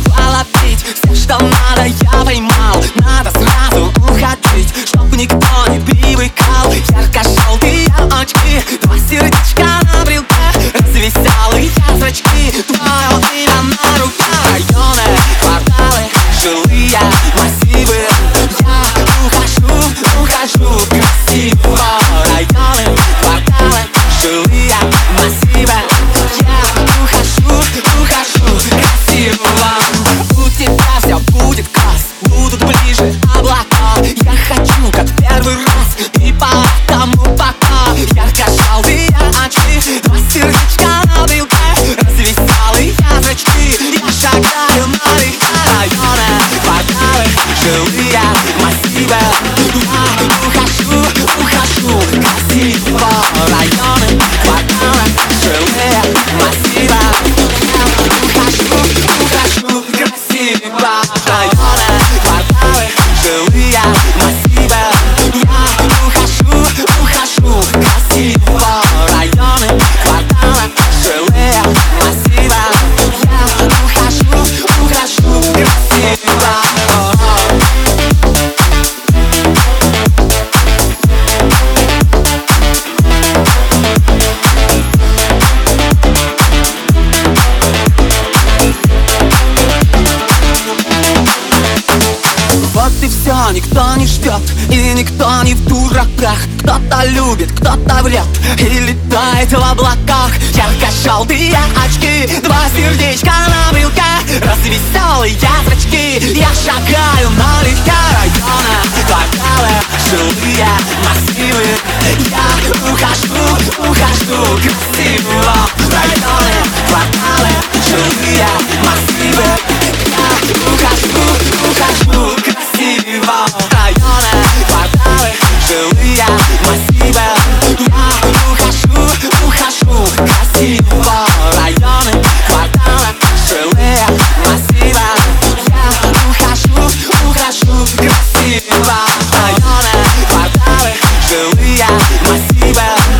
стала бить Все, что надо, я поймал. Надо сразу уходить Чтоб никто не привыкал. Ярко-желтые очки. Два сердечка на брелке. Развеселые зрачки. Два 모두 Тебя никто не ждет и никто не в дураках. Кто-то любит, кто-то врет и летает в облаках. Ярко-желтые очки, два сердечка на брелке Развеселые зрачки, я шагаю на легке района Кварталы жилые, Спасибо